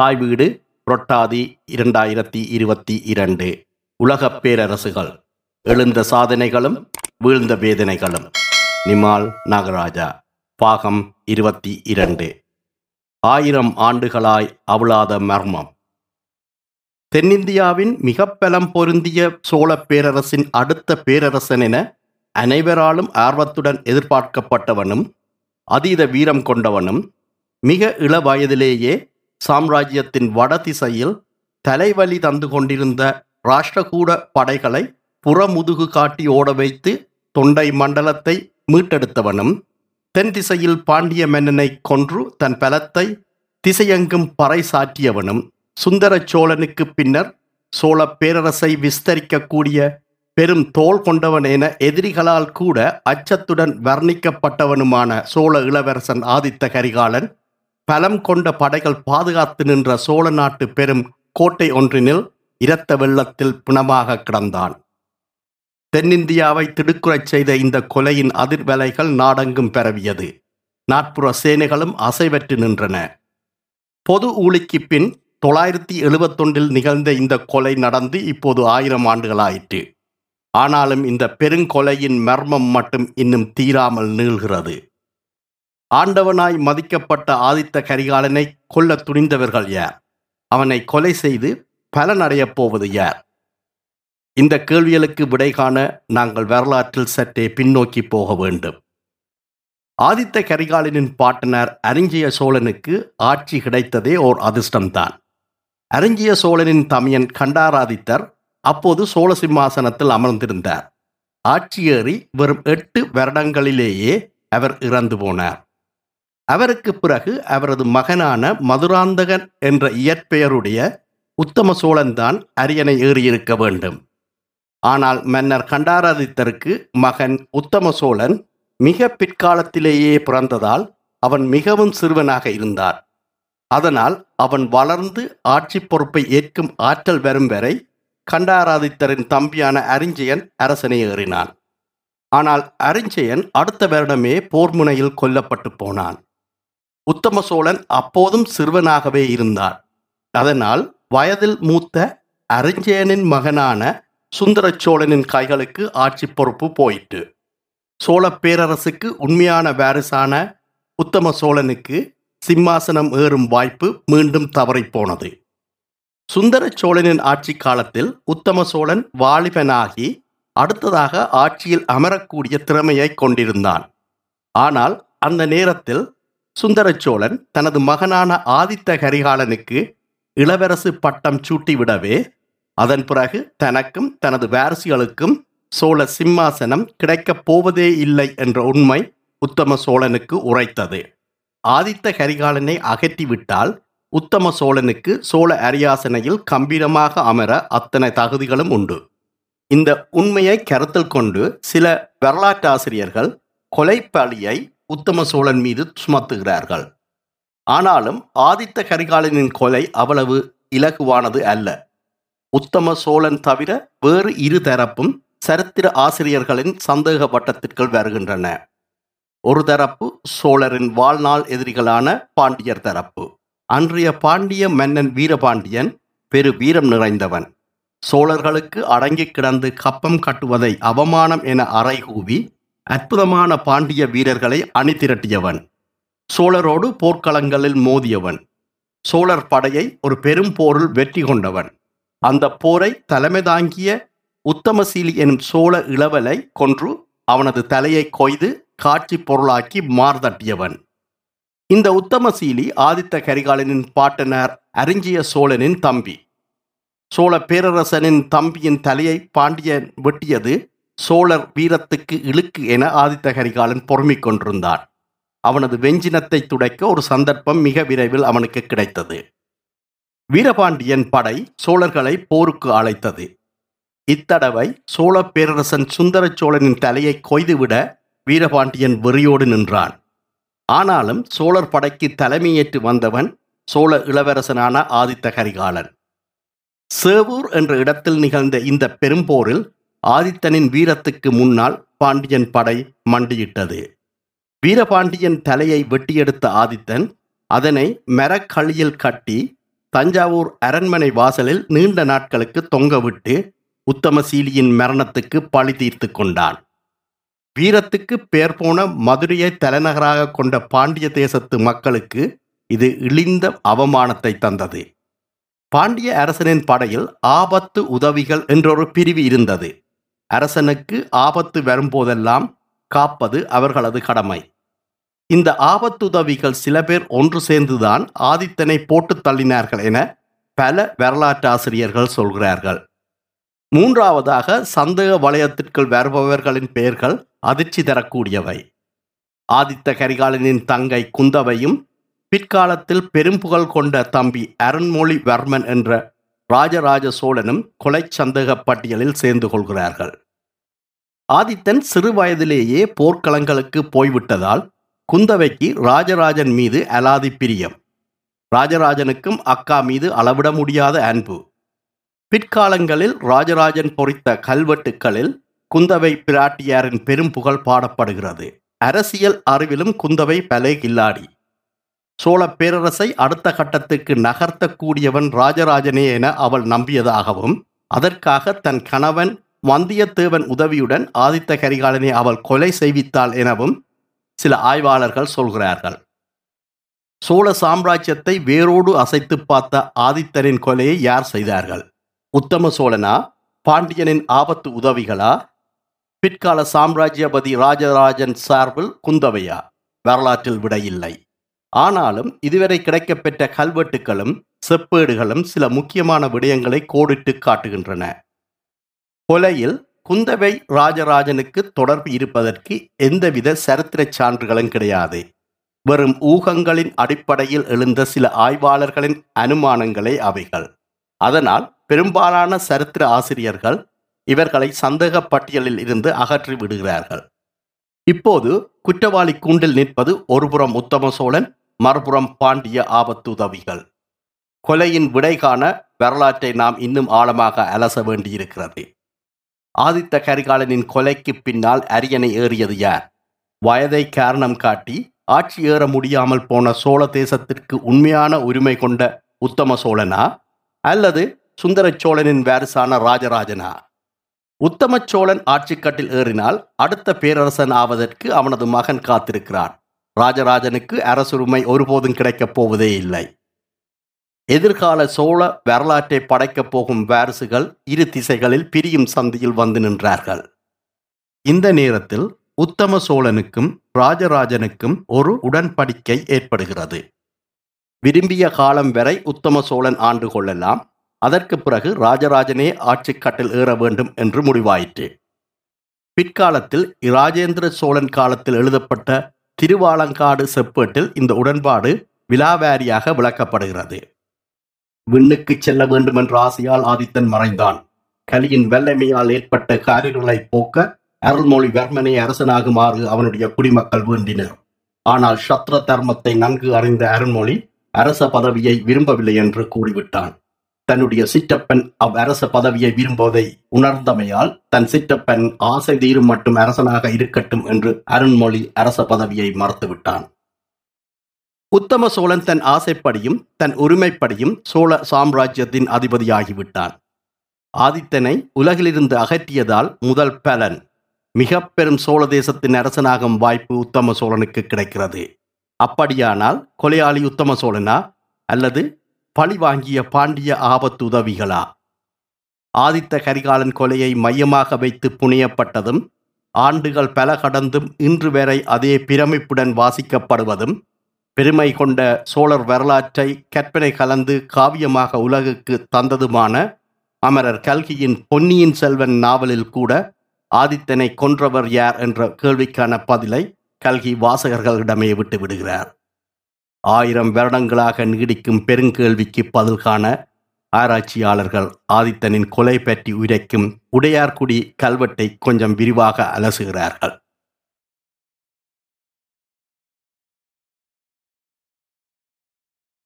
தாய் வீடு புரட்டாதி இரண்டாயிரத்தி இருபத்தி இரண்டு. உலகப் பேரரசுகள் எழுந்த சாதனைகளும் வீழ்ந்த வேதனைகளும். நிமால் நாகராஜா பாகம் இருபத்தி இரண்டு. ஆயிரம் ஆண்டுகளாய் அவுளாத மர்மம். தென்னிந்தியாவின் மிக பலம் பொருந்திய சோழப் பேரரசின் அடுத்த பேரரசன் என அனைவராலும் ஆர்வத்துடன் எதிர்பார்க்கப்பட்டவனும் அதீத வீரம் கொண்டவனும் மிக இள வயதிலேயே சாம்ராஜ்யத்தின் வடதிசையில் தலைவலி தந்து கொண்டிருந்த ராஷ்டிரகூட படைகளை புறமுதுகு காட்டி ஓட வைத்து தொண்டை மண்டலத்தை மீட்டெடுத்தவனும் தென் திசையில் பாண்டிய மன்னனை கொன்று தன் பலத்தை திசையெங்கும் பறை சாற்றியவனும் சுந்தர சோழனுக்கு பின்னர் சோழ பேரரசை விஸ்தரிக்கக்கூடிய பெரும் தோல் கொண்டவன் என எதிரிகளால் கூட அச்சத்துடன் வர்ணிக்கப்பட்டவனுமான சோழ இளவரசன் ஆதித்த கரிகாலன் பலம் கொண்ட படைகள் பாதுகாத்து நின்ற சோழ நாட்டு பெரும் கோட்டை ஒன்றினில் இரத்த வெள்ளத்தில் பிணமாக கிடந்தான். தென்னிந்தியாவை திடுக்குறச் செய்த இந்த கொலையின் அதிர்வலைகள் நாடெங்கும் பரவியது. நாட்புற சேனைகளும் அசைவற்று நின்றன. பொது ஊழிக்கு பின் தொள்ளாயிரத்தி எழுபத்தொன்றில் நிகழ்ந்த இந்த கொலை நடந்து இப்போது ஆயிரம் ஆண்டுகளாயிற்று. ஆனாலும் இந்த பெருங்கொலையின் மர்மம் மட்டும் இன்னும் தீராமல் நீள்கிறது. ஆண்டவனாய் மதிக்கப்பட்ட ஆதித்த கரிகாலனை கொல்ல துணிந்தவர்கள் யார்? அவனை கொலை செய்து பலனடையப் போவது யார்? இந்த கேள்விகளுக்கு விடை காண நாங்கள் வரலாற்றில் சற்றே பின்னோக்கி போக வேண்டும். ஆதித்த கரிகாலனின் பாட்டனர் அரிஞ்சிய சோழனுக்கு ஆட்சி கிடைத்ததே ஓர் அதிர்ஷ்டம்தான். அரிஞ்சிய சோழனின் தமையன் கண்டாராதித்தர் அப்போது சோழ சிம்மாசனத்தில் அமர்ந்திருந்தார். ஆட்சியேறி வெறும் எட்டு வருடங்களிலேயே அவர் இறந்து போனார். அவருக்கு பிறகு அவரது மகனான மதுராந்தகன் என்ற இயற்பெயருடைய உத்தம சோழன்தான் அரியணை ஏறியிருக்க வேண்டும். ஆனால் மன்னர் கண்டாராதித்தருக்கு மகன் உத்தம சோழன் மிக பிற்காலத்திலேயே பிறந்ததால் அவன் மிகவும் சிறுவனாக இருந்தார். அதனால் அவன் வளர்ந்து ஆட்சி பொறுப்பை ஏற்கும் ஆற்றல் வரும் வரை கண்டாராதித்தரின் தம்பியான அரிஞ்சயன் அரசனை ஏறினான். ஆனால் அரிஞ்சயன் அடுத்த வருடமே போர்முனையில் கொல்லப்பட்டு போனான். உத்தம சோழன் அப்போதும் சிறுவனாகவே இருந்தார். அதனால் வயதில் மூத்த அரிஞ்சயனின் மகனான சுந்தர சோழனின் கைகளுக்கு ஆட்சி பொறுப்பு போயிட்டு சோழ பேரரசுக்கு உண்மையான வாரிசான உத்தம சோழனுக்கு சிம்மாசனம் ஏறும் வாய்ப்பு மீண்டும் தவறிப்போனது சுந்தர சோழனின் ஆட்சி காலத்தில் உத்தம சோழன் வாலிபனாகி அடுத்ததாக ஆட்சியில் அமரக்கூடிய திறமையை கொண்டிருந்தான். ஆனால் அந்த நேரத்தில் சுந்தர சோழன் தனது மகனான ஆதித்த கரிகாலனுக்கு இளவரசு பட்டம் சூட்டிவிடவே அதன் பிறகு தனக்கும் தனது வாரிசுகளுக்கும் சோழ சிம்மாசனம் கிடைக்கப் போவதே இல்லை என்ற உண்மை உத்தம சோழனுக்கு உரைத்தது. ஆதித்த கரிகாலனை அகற்றிவிட்டால் உத்தம சோழனுக்கு சோழ அரியாசனையில் கம்பீரமாக அமர அத்தனை தகுதிகளும் உண்டு. இந்த உண்மையை கருத்தில் கொண்டு சில வரலாற்றாசிரியர்கள் கொலைப்பழியை உத்தம சோழன் மீது சுமத்துகிறார்கள். ஆனாலும் ஆதித்த கரிகாலனின் கொலை அவ்வளவு இலகுவானது அல்ல. உத்தம சோழன் தவிர வேறு இரு தரப்பும் சரித்திர ஆசிரியர்களின் சந்தேக வட்டத்திற்குள் வருகின்றன. ஒரு தரப்பு சோழரின் வாழ்நாள் எதிரிகளான பாண்டியர் தரப்பு. அன்றைய பாண்டிய மன்னன் வீரபாண்டியன் பெரு வீரம் நிறைந்தவன். சோழர்களுக்கு அடங்கி கிடந்து கப்பம் கட்டுவதை அவமானம் என அறைகூவி அற்புதமான பாண்டிய வீரர்களை அணிதிரட்டியவன் சோழரோடு போர்க்களங்களில் மோதியவன். சோழர் படையை ஒரு பெரும் போரில் வெற்றி கொண்டவன். அந்த போரை தலைமை தாங்கிய உத்தமசீலி எனும் சோழ இளவலை கொன்று அவனது தலையை கொய்து காட்சி பொருளாக்கி மார்தட்டியவன் இந்த உத்தமசீலி ஆதித்த கரிகாலனின் பாட்டனார் அரிஞ்சிய சோழனின் தம்பி. சோழ பேரரசனின் தம்பியின் தலையை பாண்டியன் வெட்டியது சோழர் வீரத்துக்கு இழுக்கு என ஆதித்த கரிகாலன் பொறுமிக் கொண்டிருந்தான் அவனது வெஞ்சினத்தை துடைக்க ஒரு சந்தர்ப்பம் மிக விரைவில் அவனுக்கு கிடைத்தது. வீரபாண்டியன் படை சோழர்களை போருக்கு அழைத்தது. இத்தடவை சோழ பேரரசன் சுந்தர சோழனின் தலையை கொய்துவிட வீரபாண்டியன் வெறியோடு நின்றான். ஆனாலும் சோழர் படைக்கு தலைமையேற்று வந்தவன் சோழ இளவரசனான ஆதித்த கரிகாலன் சேவூர் என்ற இடத்தில் நிகழ்ந்த இந்த பெரும்போரில் ஆதித்தனின் வீரத்துக்கு முன்னால் பாண்டியன் படை மண்டியிட்டது. வீரபாண்டியன் தலையை வெட்டியெடுத்த ஆதித்தன் அதனை மரக்களியில் கட்டி தஞ்சாவூர் அரண்மனை வாசலில் நீண்ட நாட்களுக்கு தொங்கவிட்டு உத்தமசீலியின் மரணத்துக்கு பழி தீர்த்து கொண்டான். வீரத்துக்கு பேர் போன மதுரையை தலைநகராக கொண்ட பாண்டிய தேசத்து மக்களுக்கு இது இழிந்த அவமானத்தை தந்தது. பாண்டிய அரசனின் படையில் ஆபத்து உதவிகள் என்றொரு பிரிவு இருந்தது. அரசனுக்கு ஆபத்து வரும்போதெல்லாம் காப்பது அவர்களது கடமை. இந்த ஆபத்துதவிகள் சில பேர் ஒன்று சேர்ந்துதான் ஆதித்தனை போட்டுத் தள்ளினார்கள் என பல வரலாற்றாசிரியர்கள் சொல்கிறார்கள். மூன்றாவதாக சந்தேக வளையத்திற்குள் வருபவர்களின் பெயர்கள் அதிர்ச்சி தரக்கூடியவை. ஆதித்த கரிகாலனின் தங்கை குந்தவையும் பிற்காலத்தில் பெரும்புகழ் கொண்ட தம்பி அருண்மொழிவர்மன் என்ற ராஜராஜ சோழனும் கொலை சந்தக பட்டியலில் சேர்ந்து கொள்கிறார்கள். ஆதித்தன் சிறு வயதிலேயே போர்க்களங்களுக்கு போய்விட்டதால் குந்தவைக்கு ராஜராஜன் மீது அலாதி பிரியம். ராஜராஜனுக்கும் அக்கா மீது அளவிட முடியாத அன்பு. பிற்காலங்களில் ராஜராஜன் பொறித்த கல்வெட்டுக்களில் குந்தவை பிராட்டியாரின் பெரும் புகழ் பாடப்படுகிறது. அரசியல் அறிவிலும் குந்தவை பலே கில்லாடி. சோழ பேரரசை அடுத்த கட்டத்துக்கு நகர்த்தக்கூடியவன் ராஜராஜனே என அவள் நம்பியதாகவும் அதற்காக தன் கணவன் வந்தியத்தேவன் உதவியுடன் ஆதித்த கரிகாலனை அவள் கொலை செய்வித்தாள் எனவும் சில ஆய்வாளர்கள் சொல்கிறார்கள். சோழ சாம்ராஜ்யத்தை வேரோடு அசைத்து பார்த்த ஆதித்தனின் கொலையை யார் செய்தார்கள்? உத்தம சோழனா? பாண்டியனின் ஆபத்து உதவிகளா? பிற்கால சாம்ராஜ்யபதி ராஜராஜன் சார்பில் குந்தவையா? வரலாற்றில் விடையில்லை. ஆனாலும் இதுவரை கிடைக்கப்பெற்ற கல்வெட்டுகளும் செப்பேடுகளும் சில முக்கியமான விடயங்களை கோடிட்டு காட்டுகின்றன. கொலையில் குந்தவை ராஜராஜனுக்கு தொடர்பு இருப்பதற்கு எந்தவித சரித்திர சான்றுகளும் கிடையாது. வெறும் ஊகங்களின் அடிப்படையில் எழுந்த சில ஆய்வாளர்களின் அனுமானங்களே அவைகள். அதனால் பெரும்பாலான சரித்திர ஆசிரியர்கள் இவர்களை சந்தேக பட்டியலில் இருந்து அகற்றி விடுகிறார்கள். இப்போது குற்றவாளி கூண்டில் நிற்பது ஒருபுறம் உத்தம சோழன் மறுபுறம் பாண்டிய ஆபத்து உதவிகள் கொலையின் விடை காண வரலாற்றை நாம் இன்னும் ஆழமாக அலச வேண்டியிருக்கிறது. ஆதித்த கரிகாலனின் கொலைக்கு பின்னால் அரியணை ஏறியது யார்? வயதை காரணம் காட்டி ஆட்சி ஏற முடியாமல் போன சோழ தேசத்திற்கு உண்மையான உரிமை கொண்ட உத்தம சோழனா? அல்லது சுந்தர சோழனின் வாரிசான ராஜராஜனா? உத்தம சோழன் ஆட்சிக்கட்டில் ஏறினால் அடுத்த பேரரசன் ஆவதற்கு அவனது மகன் காத்திருக்கிறான். ராஜராஜனுக்கு அரசுரிமை ஒருபோதும் கிடைக்கப் போவதே இல்லை. எதிர்கால சோழ வரலாற்றை படைக்கப் போகும் வாரிசுகள் இரு திசைகளில் பிரியும் சந்தியில் வந்து நின்றார்கள். இந்த நேரத்தில் உத்தம சோழனுக்கும் ராஜராஜனுக்கும் ஒரு உடன்படிக்கை ஏற்படுகிறது. விரும்பிய காலம் வரை உத்தம சோழன் ஆண்டு கொள்ளலாம். அதற்கு பிறகு ராஜராஜனே ஆட்சிக்கட்டில் ஏற வேண்டும் என்று முடிவாயிற்று. பிற்காலத்தில் இராஜேந்திர சோழன் காலத்தில் எழுதப்பட்ட திருவாலங்காடு செப்பேட்டில் இந்த உடன்பாடு விலாவாரியாக விளக்கப்படுகிறது. விண்ணுக்கு செல்ல வேண்டும் என்ற ஆசையால் ஆதித்தன் மறைந்தான். கலியின் வெள்ளமையால் ஏற்பட்ட காரியங்களை போக்க அருள்மொழிவர்மனை அரசனாகுமாறு அவனுடைய குடிமக்கள் வேண்டினர். ஆனால் சத்ர தர்மத்தை நன்கு அறிந்த அருள்மொழி அரச பதவியை விரும்பவில்லை என்று கூறிவிட்டான். தன்னுடைய சிற்றப்பன் அவ் அரச பதவியை விரும்புவதை உணர்ந்தமையால் தன் சிற்றப்பன் ஆசை தீரும் மட்டும் அரசனாக இருக்கட்டும் என்று அருண்மொழி அரச பதவியை மறுத்துவிட்டான். உத்தம சோழன் தன் ஆசைப்படியும் தன் உரிமைப்படியும் சோழ சாம்ராஜ்யத்தின் அதிபதியாகிவிட்டான். ஆதித்தனை உலகிலிருந்து அகற்றியதால் முதல் பலன் மிக பெரும் சோழ தேசத்தின் அரசனாகும் வாய்ப்பு உத்தம சோழனுக்கு கிடைக்கிறது. அப்படியானால் கொலையாளி உத்தம சோழனா அல்லது பழி வாங்கிய பாண்டிய ஆபத்து உதவிகளா ஆதித்த கரிகாலன் கொலையை மையமாக வைத்து புனையப்பட்டதும் ஆண்டுகள் பல கடந்தும் இன்று வரை அதே பிரமிப்புடன் வாசிக்கப்படுவதும் பெருமை கொண்ட சோழர் வரலாற்றை கற்பனை கலந்து காவியமாக உலகுக்கு தந்ததுமான அமரர் கல்கியின் பொன்னியின் செல்வன் நாவலில் கூட ஆதித்தனை கொன்றவர் யார் என்ற கேள்விக்கான பதிலை கல்கி வாசகர்களிடமே விட்டு விடுகிறார். ஆயிரம் வருடங்களாக நீடிக்கும் பெருங்கேள்விக்கு பதில் காண ஆராய்ச்சியாளர்கள் ஆதித்தனின் கொலை பற்றி உரைக்கும் உடையார்குடி கல்வெட்டை கொஞ்சம் விரிவாக அலசுகிறார்கள்.